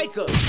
Wake up,